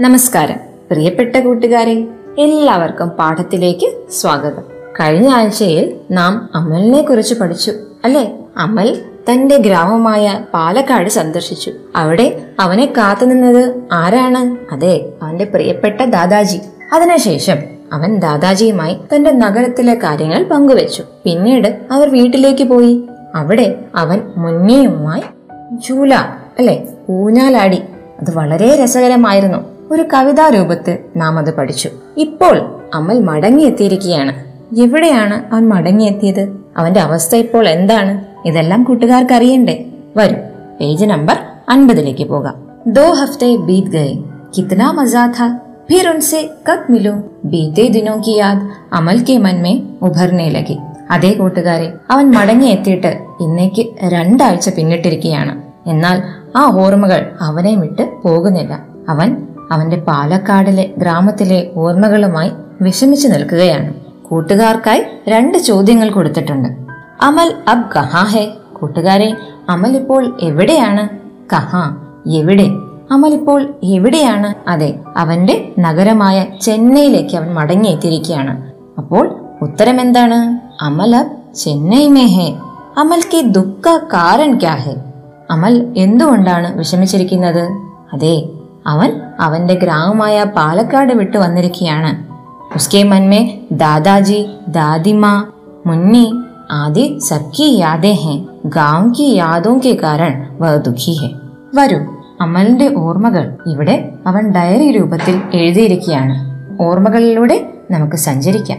നമസ്കാരം. പ്രിയപ്പെട്ട കൂട്ടുകാരെ എല്ലാവർക്കും പാഠത്തിലേക്ക് സ്വാഗതം. കഴിഞ്ഞ ആഴ്ചയിൽ നാം അമലിനെ കുറിച്ച് പഠിച്ചു അല്ലേ? അമൽ തന്റെ ഗ്രാമമായ പാലക്കാട് സന്ദർശിച്ചു. അവിടെ അവനെ കാത്തുനിന്നത് ആരാണ്? അതെ അവന്റെ പ്രിയപ്പെട്ട ദാദാജി. അതിനുശേഷം അവൻ ദാദാജിയുമായി തന്റെ നഗരത്തിലെ കാര്യങ്ങൾ പങ്കുവച്ചു. പിന്നീട് അവർ വീട്ടിലേക്ക് പോയി. അവിടെ അവൻ മുന്നിയുമായി ചൂല അല്ലെ? ഊഞ്ഞാലാടി. അത് വളരെ രസകരമായിരുന്നു. ഒരു കവിതാ രൂപത്തിൽ നാം അത് പഠിച്ചു. ഇപ്പോൾ അമൽ മടങ്ങിയെത്തിയിരിക്കുകയാണ്. എവിടെയാണ് അവൻ മടങ്ങിയെത്തിയത്? അവന്റെ അവസ്ഥ ഇപ്പോൾ എന്താണ്? ഇതെല്ലാം കൂട്ടുകാർക്ക് അറിയണ്ടേ വരും. പേജ് നമ്പർ അൻപതിലേക്ക് പോകാം. ദോ ഹഫ്തേ ബീത് ഗയേ. കിത്നാ मजा था फिर उनसे कब मिलो बीते दिनों की याद അമൽ കെ മൻമേ ഉഭർനെ ലഗി. അതേ കൂട്ടുകാരെ അവൻ മടങ്ങിയെത്തിയിട്ട് ഇന്നേക്ക് രണ്ടാഴ്ച പിന്നിട്ടിരിക്കുകയാണ്. എന്നാൽ ആ ഓർമ്മകൾ അവനെ വിട്ട് പോകുന്നില്ല. അവൻ അവന്റെ പാലക്കാടിലെ ഗ്രാമത്തിലെ ഓർമ്മകളുമായി വിഷമിച്ചു നിൽക്കുകയാണ്. കൂട്ടുകാർക്കായി രണ്ട് ചോദ്യങ്ങൾ കൊടുത്തിട്ടുണ്ട്. അമൽ അബ് കഹാ ഹെ? കൂട്ടുകാരെ അമൽ ഇപ്പോൾ എവിടെയാണ്? കഹാ എവിടെ? അമൽ ഇപ്പോൾ എവിടെയാണ്? അതെ അവന്റെ നഗരമായ ചെന്നൈയിലേക്ക് അവൻ മടങ്ങിയെത്തിയിരിക്കുകയാണ്. അപ്പോൾ ഉത്തരം എന്താണ്? അമൽ അബ് ചെന്നൈ മേ ഹേ. അമൽ കി ദുഃഖ കാരൻ ക്യാ ഹെ? അമൽ എന്തുകൊണ്ടാണ് വിഷമിച്ചിരിക്കുന്നത്? അതെ അവൻ അവന്റെ ഗ്രാമമായ പാലക്കാട് വിട്ടു വന്നിരിക്കുകയാണ്. ഉസ്കെ മന്മേ ദാദാജി ദാദിമ മുന്നി ആദി സബ്ക്കി യാദേ ഹെ ഗാവ് കി കെ കാരൺ വുഖി ഹെ. വരൂ അമലിന്റെ ഓർമ്മകൾ ഇവിടെ അവൻ ഡയറി രൂപത്തിൽ എഴുതിയിരിക്കുകയാണ്. ഓർമ്മകളിലൂടെ നമുക്ക് സഞ്ചരിക്കാം.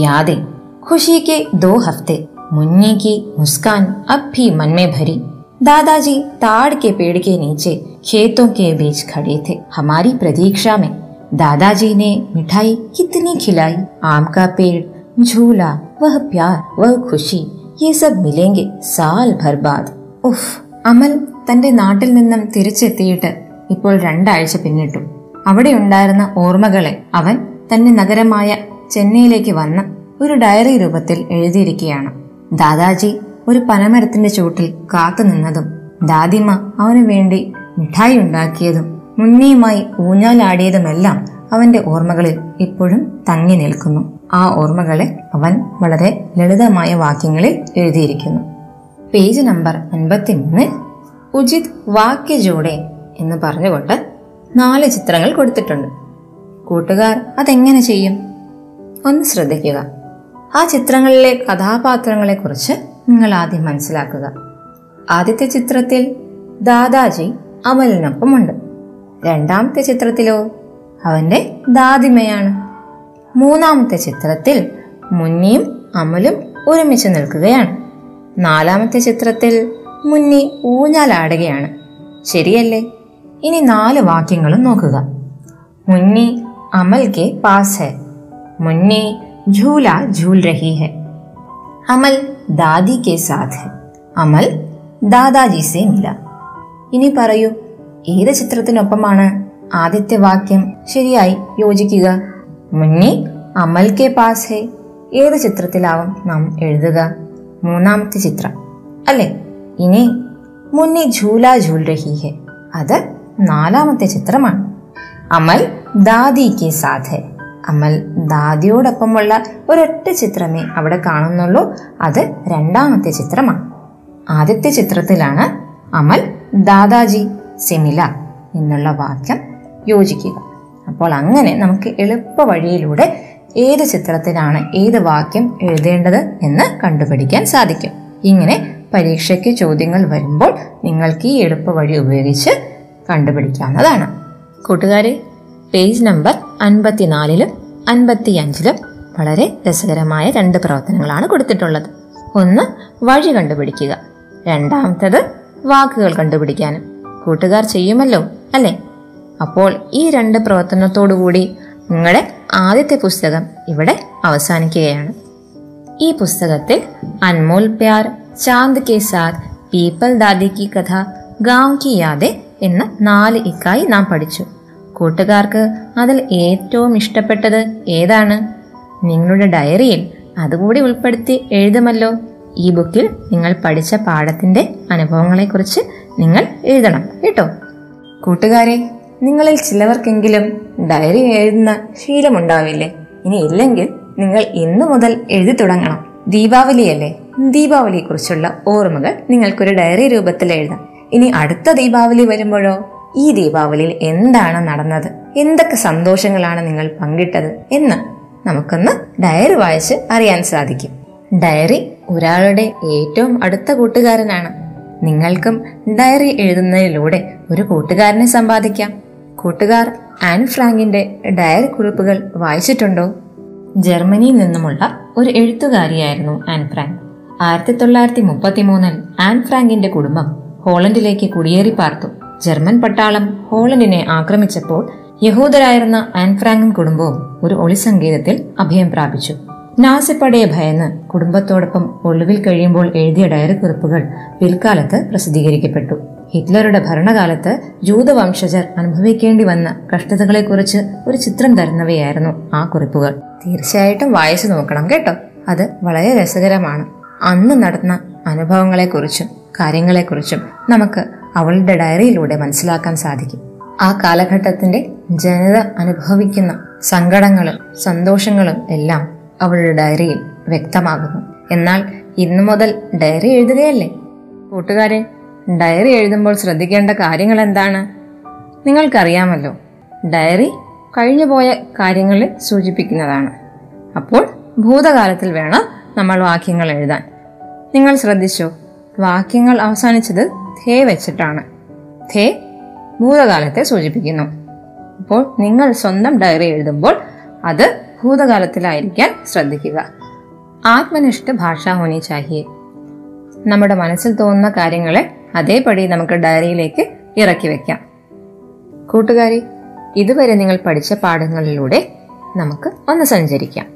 യാദേ ഖുഷിക്ക് ദോ ഹഫ്തെ മുന്നി മുസ്കാൻ അബ് മന്മേ ഭരി. दादाजी ताड़ के पेड़ के नीचे खेतों के बीच खड़े थे हमारी प्रतीक्षा में दादाजी ने मिठाई कितनी खिलाई आम का पेड़ झूला वह प्यार वह खुशी ये सब मिलेंगे साल भर बाद ഉഫ് അമൽ തന്റെ നാട്ടിൽ നിന്നും തിരിച്ചെത്തിയിട്ട് ഇപ്പോൾ രണ്ടാഴ്ച പിന്നിട്ടു അവിടെ ഉണ്ടായിരുന്ന ഓർമ്മകളെ അവൻ തന്റെ നഗരമായ ചെന്നൈയിലേക്ക് വന്ന് ഒരു ഡയറി രൂപത്തിൽ എഴുതിയിരിക്കുകയാണ് ദാദാജി ഒരു പനമരത്തിന്റെ ചൂട്ടിൽ കാത്തുനിന്നതും ദാദിമ അവനു വേണ്ടി മിഠായി ഉണ്ടാക്കിയതും മുന്നിയുമായി ഊഞ്ഞാലാടിയതുമെല്ലാം അവന്റെ ഓർമ്മകളിൽ ഇപ്പോഴും തങ്ങി നിൽക്കുന്നു. ആ ഓർമ്മകളെ അവൻ വളരെ ലളിതമായ വാക്യങ്ങളിൽ എഴുതിയിരിക്കുന്നു. പേജ് നമ്പർ അൻപത്തിമൂന്ന് ഉചിത് വാക്യജോടെ എന്ന് പറഞ്ഞുകൊണ്ട് നാല് ചിത്രങ്ങൾ കൊടുത്തിട്ടുണ്ട്. കൂട്ടുകാർ അതെങ്ങനെ ചെയ്യും? ഒന്ന് ശ്രദ്ധിക്കുക. ആ ചിത്രങ്ങളിലെ കഥാപാത്രങ്ങളെക്കുറിച്ച് നിങ്ങൾ ആദ്യം മനസ്സിലാക്കുക ആദ്യത്തെ ചിത്രത്തിൽ ദാദാജി അമലിനൊപ്പമുണ്ട് രണ്ടാമത്തെ ചിത്രത്തിലോ അവന്റെ ദാദിമയാണ് മൂന്നാമത്തെ ചിത്രത്തിൽ മുന്നിയും അമലും ഒരുമിച്ച് നിൽക്കുകയാണ് നാലാമത്തെ ചിത്രത്തിൽ മുന്നി ഊഞ്ഞാലാടുകയാണ് ശരിയല്ലേ ഇനി നാല് വാക്യങ്ങളും നോക്കുക മുന്നി അമൽ के पास है मुन्नी झूला झूल रही है അമൽ ദാദി കെ है അമൽ ദാദാജി സെ മില. ഇനി പറയൂ ഏത് ചിത്രത്തിനൊപ്പമാണ് ആദ്യത്തെ വാക്യം ശരിയായി യോജിക്കുക? മുന്നി അമൽ കെ പാസ് ഹെ. ഏത് ചിത്രത്തിലാവും നാം എഴുതുക? മൂന്നാമത്തെ ചിത്രം. അല്ലെ? ഇനി മുന്നി ഝൂല ഝൂൽ രഹി ഹെ. അത് നാലാമത്തെ ചിത്രമാണ്. അമൽ ദാദി കെ ഹെ. അമൽ ദാദിയോടൊപ്പമുള്ള ഒരൊറ്റ ചിത്രമേ അവിടെ കാണുന്നുള്ളൂ. അത് രണ്ടാമത്തെ ചിത്രമാണ്. ആദ്യത്തെ ചിത്രത്തിലാണ് അമൽ ദാദാജി സെമില എന്നുള്ള വാക്യം യോജിക്കുക. അപ്പോൾ അങ്ങനെ നമുക്ക് എളുപ്പ വഴിയിലൂടെ ഏത് ചിത്രത്തിലാണ് ഏത് വാക്യം എഴുതേണ്ടത് എന്ന് കണ്ടുപിടിക്കാൻ സാധിക്കും. ഇങ്ങനെ പരീക്ഷയ്ക്ക് ചോദ്യങ്ങൾ വരുമ്പോൾ നിങ്ങൾക്ക് ഈ എളുപ്പ വഴി ഉപയോഗിച്ച് കണ്ടുപിടിക്കാവുന്നതാണ്. കൂട്ടുകാരെ പേജ് നമ്പർ അൻപത്തിനാലിലും അൻപത്തിയഞ്ചിലും വളരെ രസകരമായ രണ്ട് പ്രവർത്തനങ്ങളാണ് കൊടുത്തിട്ടുള്ളത്. ഒന്ന് വഴി കണ്ടുപിടിക്കുക. രണ്ടാമത്തത് വാക്കുകൾ കണ്ടുപിടിക്കാനും കൂട്ടുകാർ ചെയ്യുമല്ലോ അല്ലേ? അപ്പോൾ ഈ രണ്ട് പ്രവർത്തനത്തോടുകൂടി നിങ്ങളുടെ ആദ്യത്തെ പുസ്തകം ഇവിടെ അവസാനിക്കുകയാണ്. ഈ പുസ്തകത്തിൽ അൻമോൽ പ്യാർ ചാന്ദ് കെ സാത്ത് പീപ്പൽ ദാദി കി കഥ ഗാവ് കി യാദെ എന്ന നാല് ഇക്കായി നാം പഠിച്ചു. കൂട്ടുകാർക്ക് അതിൽ ഏറ്റവും ഇഷ്ടപ്പെട്ടത് ഏതാണ്? നിങ്ങളുടെ ഡയറിയിൽ അതുകൂടി ഉൾപ്പെടുത്തി എഴുതുമല്ലോ. ഈ ബുക്കിൽ നിങ്ങൾ പഠിച്ച പാഠത്തിന്റെ അനുഭവങ്ങളെക്കുറിച്ച് നിങ്ങൾ എഴുതണം കേട്ടോ. കൂട്ടുകാരെ നിങ്ങളിൽ ചിലവർക്കെങ്കിലും ഡയറി എഴുതുന്ന ശീലമുണ്ടാവില്ലേ? ഇനി ഇല്ലെങ്കിൽ നിങ്ങൾ ഇന്നു മുതൽ എഴുതി തുടങ്ങണം. ദീപാവലിയല്ലേ? ദീപാവലിയെക്കുറിച്ചുള്ള ഓർമ്മകൾ നിങ്ങൾക്കൊരു ഡയറി രൂപത്തിൽ എഴുതാം. ഇനി അടുത്ത ദീപാവലി വരുമ്പോഴോ? ഈ ദീപാവലിയിൽ എന്താണ് നടന്നത്? എന്തൊക്കെ സന്തോഷങ്ങളാണ് നിങ്ങൾ പങ്കിട്ടത് എന്ന് നമുക്കൊന്ന് ഡയറി വായിച്ച് അറിയാൻ സാധിക്കും. ഡയറി ഒരാളുടെ ഏറ്റവും അടുത്ത കൂട്ടുകാരനാണ്. നിങ്ങൾക്കും ഡയറി എഴുതുന്നതിലൂടെ ഒരു കൂട്ടുകാരനെ സമ്പാദിക്കാം. കൂട്ടുകാർ ആൻ ഫ്രാങ്കിന്റെ ഡയറി കുറിപ്പുകൾ വായിച്ചിട്ടുണ്ടോ? ജർമ്മനിയിൽ നിന്നുമുള്ള ഒരു എഴുത്തുകാരിയായിരുന്നു ആൻ ഫ്രാങ്ക്. ആയിരത്തി തൊള്ളായിരത്തി മുപ്പത്തി മൂന്നിൽ ആൻ ഫ്രാങ്കിന്റെ കുടുംബം ഹോളണ്ടിലേക്ക് കുടിയേറി പാർത്തു. ജർമ്മൻ പട്ടാളം ഹോളണ്ടിനെ ആക്രമിച്ചപ്പോൾ യഹൂദരായിരുന്ന ആൻഫ്രാങ്കൻ കുടുംബവും ഒരു ഒളിസങ്കേതത്തിൽ അഭയം പ്രാപിച്ചു. നാസിപ്പടയെ ഭയന്ന് കുടുംബത്തോടൊപ്പം ഒളിവിൽ കഴിയുമ്പോൾ എഴുതിയ ഡയറി കുറിപ്പുകൾ പിൽക്കാലത്ത് പ്രസിദ്ധീകരിക്കപ്പെട്ടു. ഹിറ്റ്ലറുടെ ഭരണകാലത്ത് ജൂതവംശജർ അനുഭവിക്കേണ്ടി വന്ന കഷ്ടതകളെക്കുറിച്ച് ഒരു ചിത്രം തരുന്നവയായിരുന്നു ആ കുറിപ്പുകൾ. തീർച്ചയായിട്ടും വായിച്ചു നോക്കണം കേട്ടോ. അത് വളരെ രസകരമാണ്. അന്ന് നടന്ന അനുഭവങ്ങളെക്കുറിച്ചും കാര്യങ്ങളെക്കുറിച്ചും നമുക്ക് അവളുടെ ഡയറിയിലൂടെ മനസ്സിലാക്കാൻ സാധിക്കും. ആ കാലഘട്ടത്തിന്റെ ജനത അനുഭവിക്കുന്ന സങ്കടങ്ങളും സന്തോഷങ്ങളും എല്ലാം അവളുടെ ഡയറിയിൽ വ്യക്തമാകുന്നു. എന്നാൽ ഇന്നു മുതൽ ഡയറി എഴുതുകയല്ലേ? കൂട്ടുകാരെ ഡയറി എഴുതുമ്പോൾ ശ്രദ്ധിക്കേണ്ട കാര്യങ്ങൾ എന്താണ്? നിങ്ങൾക്കറിയാമല്ലോ ഡയറി കഴിഞ്ഞുപോയ കാര്യങ്ങളെ സൂചിപ്പിക്കുന്നതാണ്. അപ്പോൾ ഭൂതകാലത്തിൽ വേണം നമ്മൾ വാക്യങ്ങൾ എഴുതാൻ. നിങ്ങൾ ശ്രദ്ധിച്ചോ? വാക്യങ്ങൾ അവസാനിച്ചത് ധേ വെച്ചിട്ടാണ്. ധേ ഭൂതകാലത്തെ സൂചിപ്പിക്കുന്നു. അപ്പോൾ നിങ്ങൾ സ്വന്തം ഡയറി എഴുതുമ്പോൾ അത് ഭൂതകാലത്തിലായിരിക്കാൻ ശ്രദ്ധിക്കുക. ആത്മനിഷ്ഠ ഭാഷ ഹോനി ചാഹിയെ. നമ്മുടെ മനസ്സിൽ തോന്നുന്ന കാര്യങ്ങളെ അതേപടി നമുക്ക് ഡയറിയിലേക്ക് ഇറക്കി വെക്കാം. കൂട്ടുകാരി ഇതുവരെ നിങ്ങൾ പഠിച്ച പാഠങ്ങളിലൂടെ നമുക്ക് ഒന്ന് സഞ്ചരിക്കാം.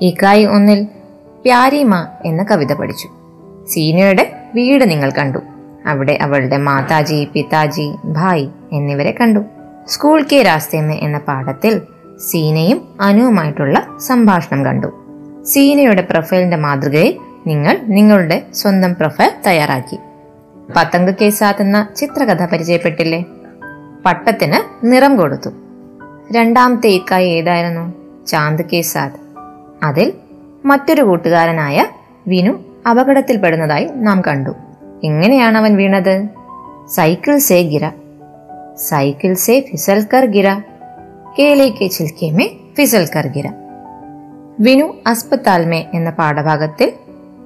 ഇക്കായി ഒന്നിൽ പ്യാരിമ എന്ന കവിത പഠിച്ചു. സീനയുടെ വീട് നിങ്ങൾ കണ്ടു. അവിടെ അവളുടെ മാതാജി പിതാജി ഭായ് എന്നിവരെ കണ്ടു. സ്കൂൾ കെ രാസ്തേമേ എന്ന പാഠത്തിൽ സീനയും അനുവുമായിട്ടുള്ള സംഭാഷണം കണ്ടു. സീനയുടെ പ്രൊഫൈലിന്റെ മാതൃകയിൽ നിങ്ങൾ നിങ്ങളുടെ സ്വന്തം പ്രൊഫൈൽ തയ്യാറാക്കി. പതംഗ് കേസാത്ത് എന്ന ചിത്രകഥ പരിചയപ്പെട്ടില്ലേ? പട്ടത്തിന് നിറം കൊടുത്തു. രണ്ടാമത്തെ ഇക്കായി ഏതായിരുന്നു? ചാന്ദ് കേസാദ് അതിൽ മറ്റൊരു കൂട്ടുകാരനായ വിനു അപകടത്തിൽപ്പെടുന്നതായി നാം കണ്ടു. എങ്ങനെയാണ് അവൻ വീണത്? സൈക്കിൾ സേ ഗിര. സൈക്കിൾ സേ ഫിസൽ കർ ഗിര. കേലെ ചിൽക്കേമേ ഫിസൽ ഗിര. വിനു അസ്പത്താൽമേ എന്ന പാഠഭാഗത്തിൽ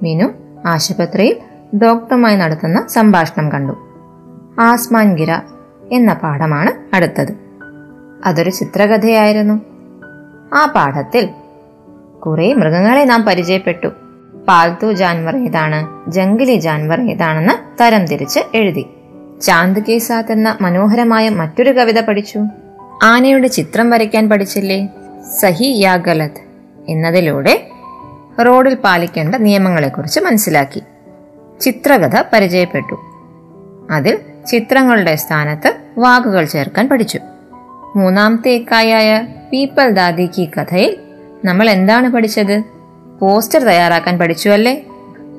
വിനു ആശുപത്രിയിൽ ഡോക്ടറുമായി നടത്തുന്ന സംഭാഷണം കണ്ടു. ആസ്മാൻ ഗിര എന്ന പാഠമാണ് അടുത്തത്. അതൊരു ചിത്രകഥയായിരുന്നു. ആ പാഠത്തിൽ കുറെ മൃഗങ്ങളെ നാം പരിചയപ്പെട്ടു. പാൽത്തു ജാൻവർ ഏതാണ്? ജംഗലി ജാൻവർ ഏതാണെന്ന് തരം തിരിച്ച് എഴുതി. ചാന്ദ് കെ സാത്ത് എന്ന മനോഹരമായ മറ്റൊരു കവിത പഠിച്ചു. ആനയുടെ ചിത്രം വരയ്ക്കാൻ പഠിച്ചില്ലേ? സഹി യാ ഗലത് എന്നതിലൂടെ റോഡിൽ പാലിക്കേണ്ട നിയമങ്ങളെക്കുറിച്ച് മനസ്സിലാക്കി. ചിത്രകഥ പരിചയപ്പെട്ടു. അതിൽ ചിത്രങ്ങളുടെ സ്ഥാനത്ത് വാക്കുകൾ ചേർക്കാൻ പഠിച്ചു. മൂന്നാമത്തെ ഇക്കായായ പീപ്പൽ ദാദി കി കഥയിൽ നമ്മൾ എന്താണ് പഠിച്ചത്? പോസ്റ്റർ തയ്യാറാക്കാൻ പഠിച്ചു അല്ലേ?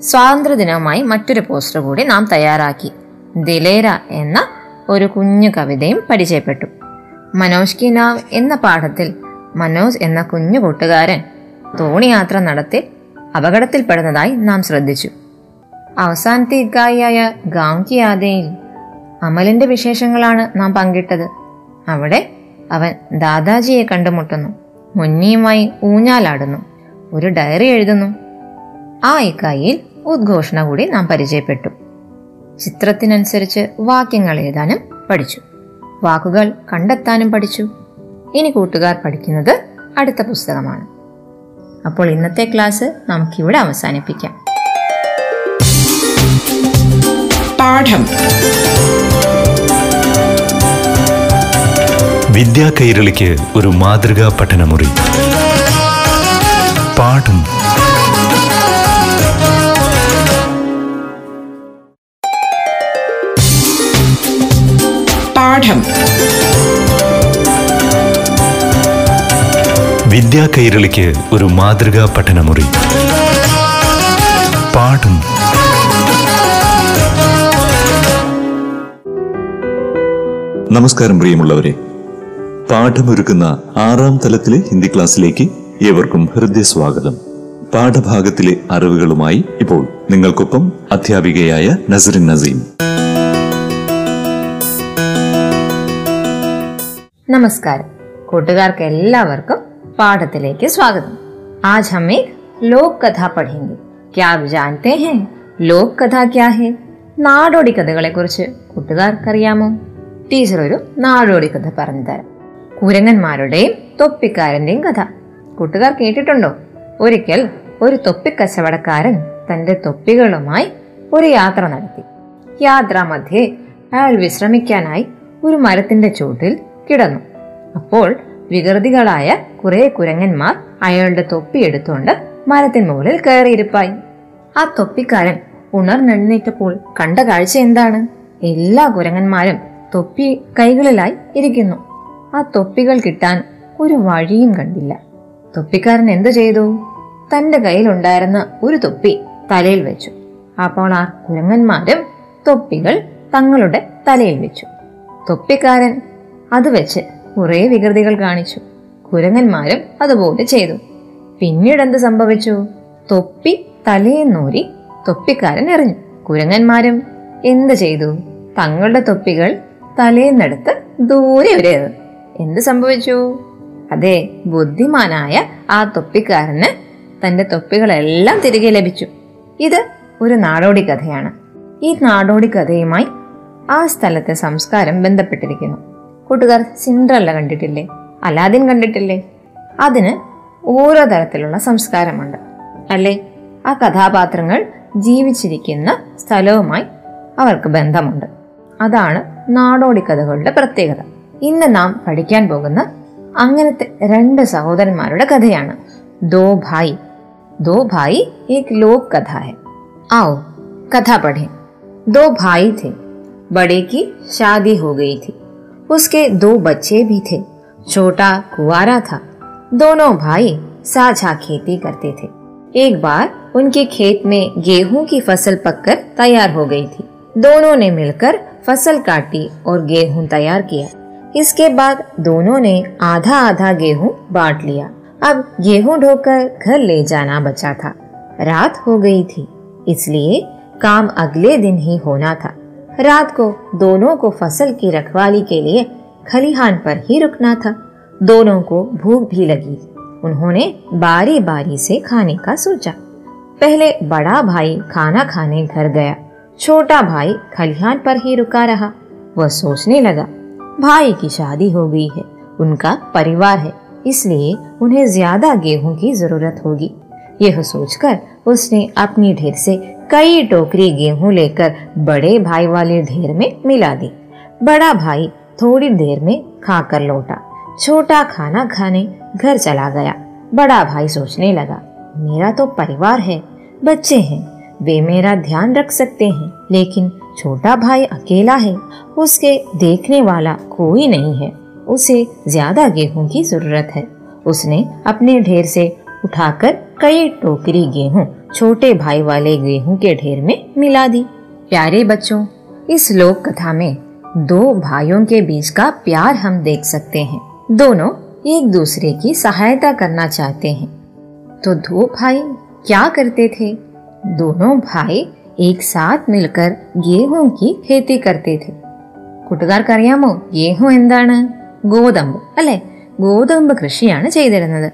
സ്വാതന്ത്ര്യദിനവുമായി മറ്റൊരു പോസ്റ്റർ കൂടി നാം തയ്യാറാക്കി. ദിലേര എന്ന ഒരു കുഞ്ഞു കവിതയും പരിചയപ്പെട്ടു. മനോജ് കി നാവ് എന്ന പാഠത്തിൽ മനോജ് എന്ന കുഞ്ഞു കൂട്ടുകാരൻ തോണിയാത്ര നടത്തി അപകടത്തിൽപ്പെടുന്നതായി നാം ശ്രദ്ധിച്ചു. അവസാനത്തെ ഇക്കായിയായ ഗാം കി ആദയിൽ അമലിന്റെ വിശേഷങ്ങളാണ് നാം പങ്കിട്ടത്. അവിടെ അവൻ ദാദാജിയെ കണ്ടുമുട്ടുന്നു. മുന്നിയുമായി ഊഞ്ഞാലാടുന്നു. ഒരു ഡയറി എഴുതുന്നു. ആ ഇക്കായിൽ ഉദ്ഘോഷണ കൂടി നാം പരിചയപ്പെട്ടു. ചിത്രത്തിനനുസരിച്ച് വാക്യങ്ങൾ എഴുതാനും പഠിച്ചു. വാക്കുകൾ കണ്ടെത്താനും പഠിച്ചു. ഇനി കൂട്ടുകാർ പഠിക്കുന്നത് അടുത്ത പുസ്തകമാണ്. അപ്പോൾ ഇന്നത്തെ ക്ലാസ് നമുക്കിവിടെ അവസാനിപ്പിക്കാം. പാഠം. വിദ്യാ കൈരളിക്ക് ഒരു മാതൃകാ പഠനമുറി. പാഠം പാഠം. വിദ്യാ കൈരളിക്ക് ഒരു മാതൃകാ പഠനമുറി. പാഠം നമസ്കാരം പ്രിയമുള്ളവരെ. പാഠമൊരുക്കുന്ന ആറാം തലത്തിലെ ഹിന്ദി ക്ലാസ്സിലേക്ക് ഏവർക്കും ഹൃദയ സ്വാഗതം പാഠഭാഗത്തിലെ അറിവുകളുമായി ഇപ്പോൾ നിങ്ങൾക്കൊപ്പം അധ്യാപികയായ നസറിൻ നസീം नमस्कार കൂട്ടുകാർക്ക് എല്ലാവർക്കും പാഠത്തിലേക്ക് സ്വാഗതം आज हम एक लोक कथा पढ़ेंगे क्या आप जानते हैं लोक कथा क्या है നാടോടി കഥകളെ കുറിച്ച് കൂട്ടുകാർക്കറിയാമോ ടീച്ചർ ഒരു നാടോടി കഥ പറഞ്ഞു തരാം കുരങ്ങന്മാരുടെയും തൊപ്പിക്കാരന്റെയും കഥ കൂട്ടുകാർ കേട്ടിട്ടുണ്ടോ? ഒരിക്കൽ ഒരു തൊപ്പിക്കച്ചവടക്കാരൻ തന്റെ തൊപ്പികളുമായി ഒരു യാത്ര നടത്തി. യാത്രാമധ്യേ അയാൾ വിശ്രമിക്കാനായി ഒരു മരത്തിന്റെ ചൂട്ടിൽ കിടന്നു. അപ്പോൾ വികൃതികളായ കുറെ കുരങ്ങന്മാർ അയാളുടെ തൊപ്പി എടുത്തുകൊണ്ട് മരത്തിന് മുകളിൽ കയറിയിരിപ്പായി. ആ തൊപ്പിക്കാരൻ ഉണർന്നെഴുന്നേറ്റപ്പോൾ കണ്ട കാഴ്ച എന്താണ്? എല്ലാ കുരങ്ങന്മാരും തൊപ്പി കൈകളിലായി ഇരിക്കുന്നു. ആ തൊപ്പികൾ കിട്ടാൻ ഒരു വഴിയും കണ്ടില്ല. തൊപ്പിക്കാരൻ എന്തു ചെയ്തു? തന്റെ കയ്യിലുണ്ടായിരുന്ന ഒരു തൊപ്പി തലയിൽ വെച്ചു. അപ്പോൾ ആ കുരങ്ങന്മാരും തൊപ്പികൾ തങ്ങളുടെ തലയിൽ വെച്ചു. തൊപ്പിക്കാരൻ അത് വെച്ച് കുറെ വികൃതികൾ കാണിച്ചു. കുരങ്ങന്മാരും അതുപോലെ ചെയ്തു. പിന്നീട് എന്ത് സംഭവിച്ചു? തൊപ്പി തലയെന്നൂരി തൊപ്പിക്കാരൻ എറിഞ്ഞു. കുരങ്ങന്മാരും എന്ത് ചെയ്തു? തങ്ങളുടെ തൊപ്പികൾ തലേന്നെടുത്ത് ദൂരെ വരെ എന്ത് സംഭവിച്ചു? അതെ ബുദ്ധിമാനായ ആ തൊപ്പിക്കാരന് തന്റെ തൊപ്പികളെല്ലാം തിരികെ ലഭിച്ചു. ഇത് ഒരു നാടോടി കഥയാണ്. ഈ നാടോടി കഥയുമായി ആ സ്ഥലത്തെ സംസ്കാരം ബന്ധപ്പെട്ടിരിക്കുന്നു. കൂട്ടുകാർ സിൻഡ്രല്ല കണ്ടിട്ടില്ലേ? അലാദിൻ കണ്ടിട്ടില്ലേ? അതിന് ഓരോ തരത്തിലുള്ള സംസ്കാരമുണ്ട്. അല്ലേ? ആ കഥാപാത്രങ്ങൾ ജീവിച്ചിരിക്കുന്ന സ്ഥലവുമായി അവർക്ക് ബന്ധമുണ്ട്. അതാണ് നാടോടി കഥകളുടെ പ്രത്യേകത. ഇന്ന് നാം പഠിക്കാൻ പോകുന്ന അങ്ങനത്തെ രണ്ട് സഹോദരന്മാരുടെ കഥയാണ് ദോ ഭായി ദോ ഭായി एक लोक कथा है आओ कथा पढ़ें दो भाई थे बड़े की शादी हो गई थी उसके दो बच्चे भी थे छोटा कुआरा था दोनों भाई साझा खेती करते थे एक बार उनके खेत में गेहूं की फसल पककर तैयार हो गई थी दोनों ने मिलकर फसल काटी और गेहूं तैयार किया इसके बाद दोनों ने आधा आधा गेहूँ बांट लिया। अब गेहूँ ढोकर घर ले जाना बचा था। रात हो गई थी, इसलिए काम अगले दिन ही होना था। रात को दोनों को फ़सल की रखवाली के लिए खलिहान पर ही रुकना था। दोनों को भूख भी लगी। उन्होंने बारी बारी से खाने का सोचा। पहले बड़ा भाई खाना खाने घर गया। छोटा भाई खलिहान पर ही रुका रहा। वह सोचने लगा भाई की शादी हो गई है। उनका परिवार है, इसलिए उन्हें ज़्यादा गेहूँ की ज़रूरत होगी। यह सोचकर उसने अपनी ढेर से कई टोकरी गेहूँ लेकर बड़े भाई वाले ढेर में मिला दी। बड़ा भाई थोड़ी देर में खाकर लौटा। छोटा खाना खाने घर चला गया। बड़ा भाई सोचने लगा, मेरा तो परिवार है, बच्चे हैं, वे मेरा ध्यान रख सकते हैं। लेकिन छोटा भाई अकेला है, उसके देखने वाला कोई नहीं है। उसे ज़्यादा गेहूँ की ज़रूरत है। उसने अपने ढेर से उठाकर कई टोकरी गेहूँ, छोटे भाई वाले गेहूँ के ढेर में मिला दी। प्यारे बच्चों, इस लोक कथा में दो भाइयों के बीच का प्यार हम देख सकते हैं। दोनों एक दूसरे की सहायता करना चाहते हैं। तो दो भाई क्या करते थे? दोनों भाई एक साथ मिलकर गेहूं की खेती करते थे കൂട്ടുകാർക്കറിയാമോ ഗേഹു എന്താണ് ഗോതമ്പ് അല്ലെ ഗോതമ്പ് കൃഷിയാണ് ചെയ്തിരുന്നത്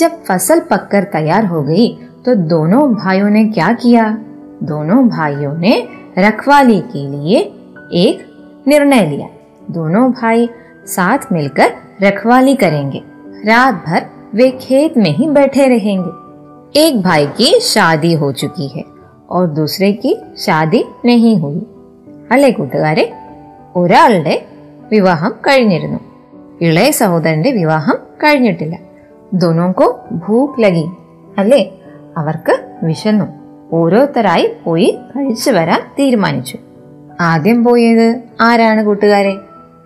जब फसल पककर तैयार हो गई तो दोनों भाइयों ने क्या किया दोनों भाइयों ने रखवाली के लिए एक निर्णय लिया दोनों भाई साथ मिलकर रखवाली करेंगे रात भर वे खेत में ही बैठे रहेंगे एक भाई की शादी हो चुकी है और दूसरे की शादी नहीं हुई അല്ലേ കൂട്ടുകാരെ ഒരാളുടെ വിവാഹം കഴിഞ്ഞിരുന്നു ഇളയ സഹോദരന്റെ വിവാഹം കഴിഞ്ഞിട്ടില്ല ദോനോക്കോ ഭൂക്ക് ലഗി അല്ലേ അവർക്ക് വിശന്നു ഓരോരുത്തരായി പോയി കഴിച്ചു വരാൻ തീരുമാനിച്ചു ആദ്യം പോയത് ആരാണ് കൂട്ടുകാരെ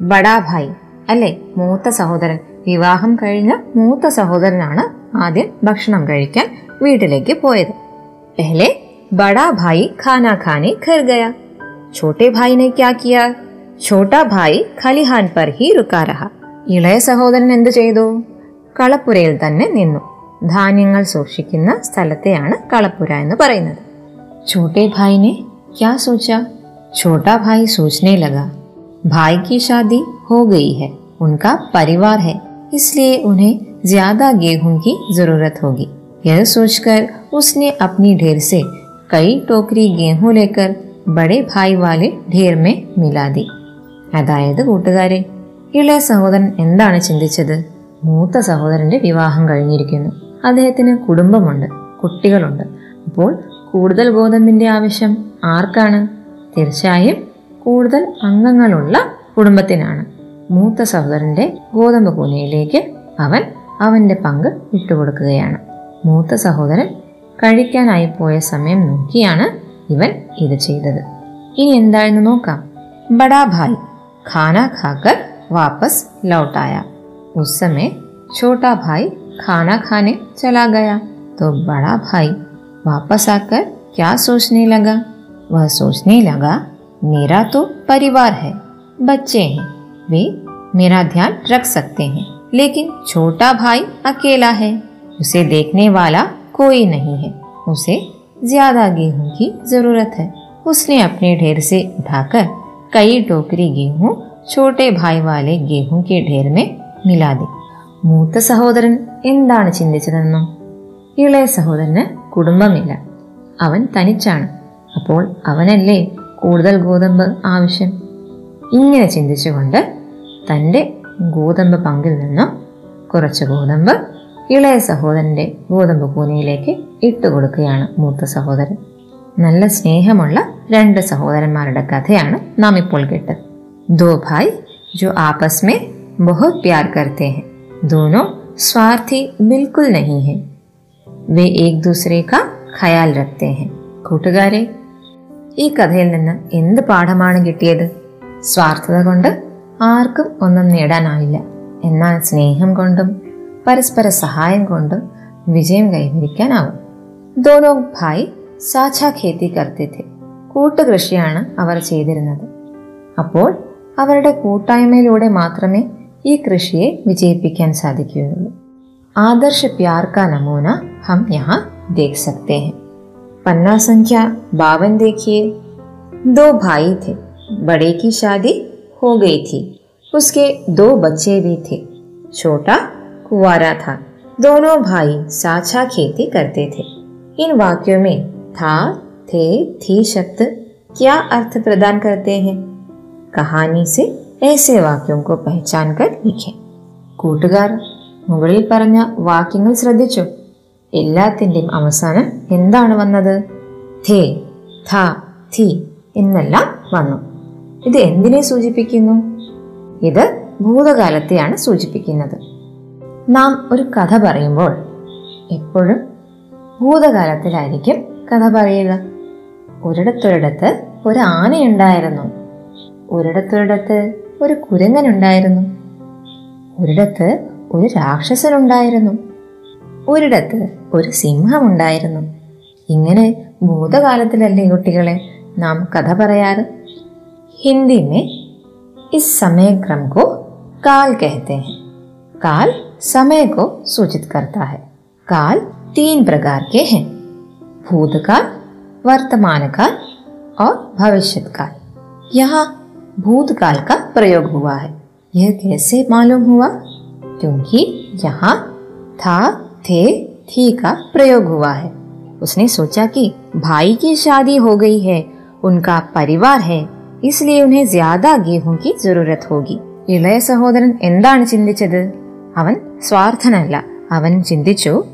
ബഡാഭായി അല്ലേ മൂത്ത സഹോദരൻ വിവാഹം കഴിഞ്ഞ മൂത്ത സഹോദരനാണ് ആദ്യം ഭക്ഷണം കഴിക്കാൻ വീട്ടിലേക്ക് പോയത് पहले बड़ा भाई खाना खाने घर गया। छोटे भाई ने क्या किया? छोटा भाई खलिहान पर ही रुका रहा। ഇളയ सहोदर എന്തു ചെയ്തു? കളപ്പുരയിൽ തന്നെ धान्य सूक्षा സൂക്ഷിക്കുന്ന സ്ഥലത്തെയാണ് छोटे भाई ने क्या सोचा? छोटा भाई सोचने लगा भाई की शादी हो गई है उनका परिवार है इसलिए उन्हें ज़्यादा गेहूँ की ज़रूरत होगी। यह सोचकर उसने अपनी ढेर से कई टोकरी गेहूं लेकर बड़े भाई वाले ढेर में मिला दी അതായത് കൂട്ടുകാരെ ഇളയ സഹോദരൻ എന്താണ് ചിന്തിച്ചത് മൂത്ത സഹോദരന്റെ വിവാഹം കഴിഞ്ഞിരിക്കുന്നു അദ്ദേഹത്തിന് കുടുംബമുണ്ട് കുട്ടികളുണ്ട് അപ്പോൾ കൂടുതൽ ഗോതമ്പിന്റെ ആവശ്യം ആർക്കാണ് തീർച്ചയായും കൂടുതൽ അംഗങ്ങളുള്ള കുടുംബത്തിനാണ് മൂത്ത സഹോദരന്റെ ഗോതമ്പ് കൂനയിലേക്ക് അവൻ അവന്റെ പങ്ക് വിട്ടുകൊടുക്കുകയാണ് മൂത്ത സഹോദരൻ കഴിക്കാനായി പോയ സമയം നോക്കിയാണ് ഇവൻ ഇത് ചെയ്തത് ഇനി എന്താണെന്ന് നോക്കാം ബഡാ ഭായ് ഖാന ഖാക്കർ വാപ്പസ് ലൗട്ടായ उस समय छोटा भाई खाना खाने चला गया तो बड़ा भाई वापस आकर क्या सोचने लगा वह सोचने लगा मेरा तो परिवार है बच्चे हैं वे मेरा ध्यान रख सकते हैं लेकिन छोटा भाई अकेला है उसे देखने वाला कोई नहीं है उसे ज्यादा गेहूं की जरूरत है उसने अपने ढेर से उठाकर कई टोकरी गेहूं छोटे भाई वाले गेहूं के ढेर में मिला दी മൂത്ത സഹോദരൻ എന്താണ് ചിന്തിച്ചതെന്നോ ഇളയ സഹോദരന് കുടുംബമില്ല അവൻ തനിച്ചാണ് അപ്പോൾ അവനല്ലേ കൂടുതൽ ഗോതമ്പ് ആവശ്യം ഇങ്ങനെ ചിന്തിച്ചുകൊണ്ട് തൻ്റെ ഗോതമ്പ് പങ്കിൽ നിന്നും കുറച്ച് ഗോതമ്പ് ഇളയ സഹോദരന്റെ ഗോതമ്പ് കൂനയിലേക്ക് ഇട്ടുകൊടുക്കുകയാണ് മൂത്ത സഹോദരൻ. നല്ല സ്നേഹമുള്ള രണ്ട് സഹോദരന്മാരുടെ കഥയാണ് നാം ഇപ്പോൾ കേട്ടത്. ദോ ഭായ് ജോ ആപസ് മേ ബഹുത് പ്യാർ കർത്തേ ഹെ. ദോനോ സ്വാർത്ഥി ബിൽക്കുൽ നഹി ഹെ. വേ ഏക് ദൂസരെ കാ ഖയാൽ രക്തേ ഹെ. കൂട്ടുകാരെ ഈ കഥയിൽ നിന്ന് എന്ത് പാഠമാണ് കിട്ടിയത്? സ്വാർത്ഥത കൊണ്ട് ആർക്കും ഒന്നും നേടാനാവില്ല. എന്നാൽ സ്നേഹം കൊണ്ടും പരസ്പര സഹായം കൊണ്ടും വിജയം കൈവരിക്കാനാവും ദോനോ ഭായ് സാച്ച ഖേത്തി കർത്തിത്തെ കൂട്ടുകൃഷിയാണ് അവർ ചെയ്തിരുന്നത് അപ്പോൾ അവരുടെ കൂട്ടായ്മയിലൂടെ മാത്രമേ ഈ കൃഷിയെ വിജയിപ്പിക്കാൻ സാധിക്കുകയുള്ളൂ आदर्श प्यार का नमूना हम यहाँ देख सकते हैं पन्ना संख्या बावन देखिए दो भाई थे बड़े की शादी हो गई थी उसके दो बच्चे भी थे छोटा कुंवारा था दोनों भाई साझा खेती करते थे इन वाक्यों में था थे थी शब्द क्या अर्थ प्रदान करते हैं कहानी से ऐसे वाक्यों को पहचान कर लिखें കൂട്ടുകാർ മുകളിൽ പറഞ്ഞ വാക്യങ്ങൾ ശ്രദ്ധിച്ചു എല്ലാത്തിൻ്റെയും അവസാനം എന്താണ് വന്നത് ഥേ ഥ ഥി എന്നെല്ലാം വന്നു ഇത് എന്തിനെ സൂചിപ്പിക്കുന്നു ഇത് ഭൂതകാലത്തെയാണ് സൂചിപ്പിക്കുന്നത് നാം ഒരു കഥ പറയുമ്പോൾ എപ്പോഴും ഭൂതകാലത്തിലായിരിക്കും കഥ പറയുക. ഒരിടത്തൊരിടത്ത് ഒരു ആനയുണ്ടായിരുന്നു. ഒരിടത്തൊരിടത്ത് ഒരു കുരങ്ങനുണ്ടായിരുന്നു. ഒരിടത്ത് ഒരു രാക്ഷസനുണ്ടായിരുന്നു. ഒരിടത്ത് ഒരു സിംഹമുണ്ടായിരുന്നു. ഇങ്ങനെ ഭൂതകാലത്തിലല്ലേ കുട്ടികളെ നാം കഥ പറയാറ്? ഹിന്ദി മേ ഇസ് സമയക്രം കോ കാൽ കഹത്തെ കാൽ समय को सूचित करता है काल तीन प्रकार के हैं भूतकाल वर्तमान काल और भविष्य काल यहाँ भूतकाल का प्रयोग हुआ है यह कैसे मालूम हुआ क्योंकि यहाँ था थे थी का प्रयोग हुआ है उसने सोचा कि भाई की शादी हो गई है उनका परिवार है इसलिए उन्हें ज्यादा गेहूं की जरूरत होगी ഇളയ സഹോദരൻ എന്താണ് ചിന്തിച്ചത് അവൻ സ്വാർത്ഥനല്ല. അവൻ ചിന്തിച്ചു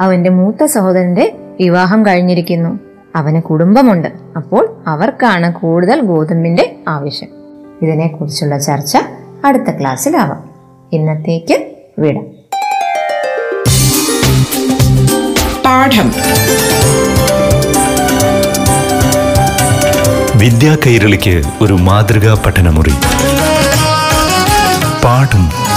അവന്റെ മൂത്ത സഹോദരന്റെ വിവാഹം കഴിഞ്ഞിരിക്കുന്നു. അവന് കുടുംബമുണ്ട്. അപ്പോൾ അവർക്കാണ് കൂടുതൽ ഗോതമ്പിന്റെ ആവശ്യം. ഇതിനെക്കുറിച്ചുള്ള ചർച്ച അടുത്ത ക്ലാസ്സിലാവാം. ഇന്നത്തേക്ക് വിടാം. പാഠം. വിദ്യാ കൈരളിക്ക് ഒരു മാതൃകാ പഠനമുറി. പാഠം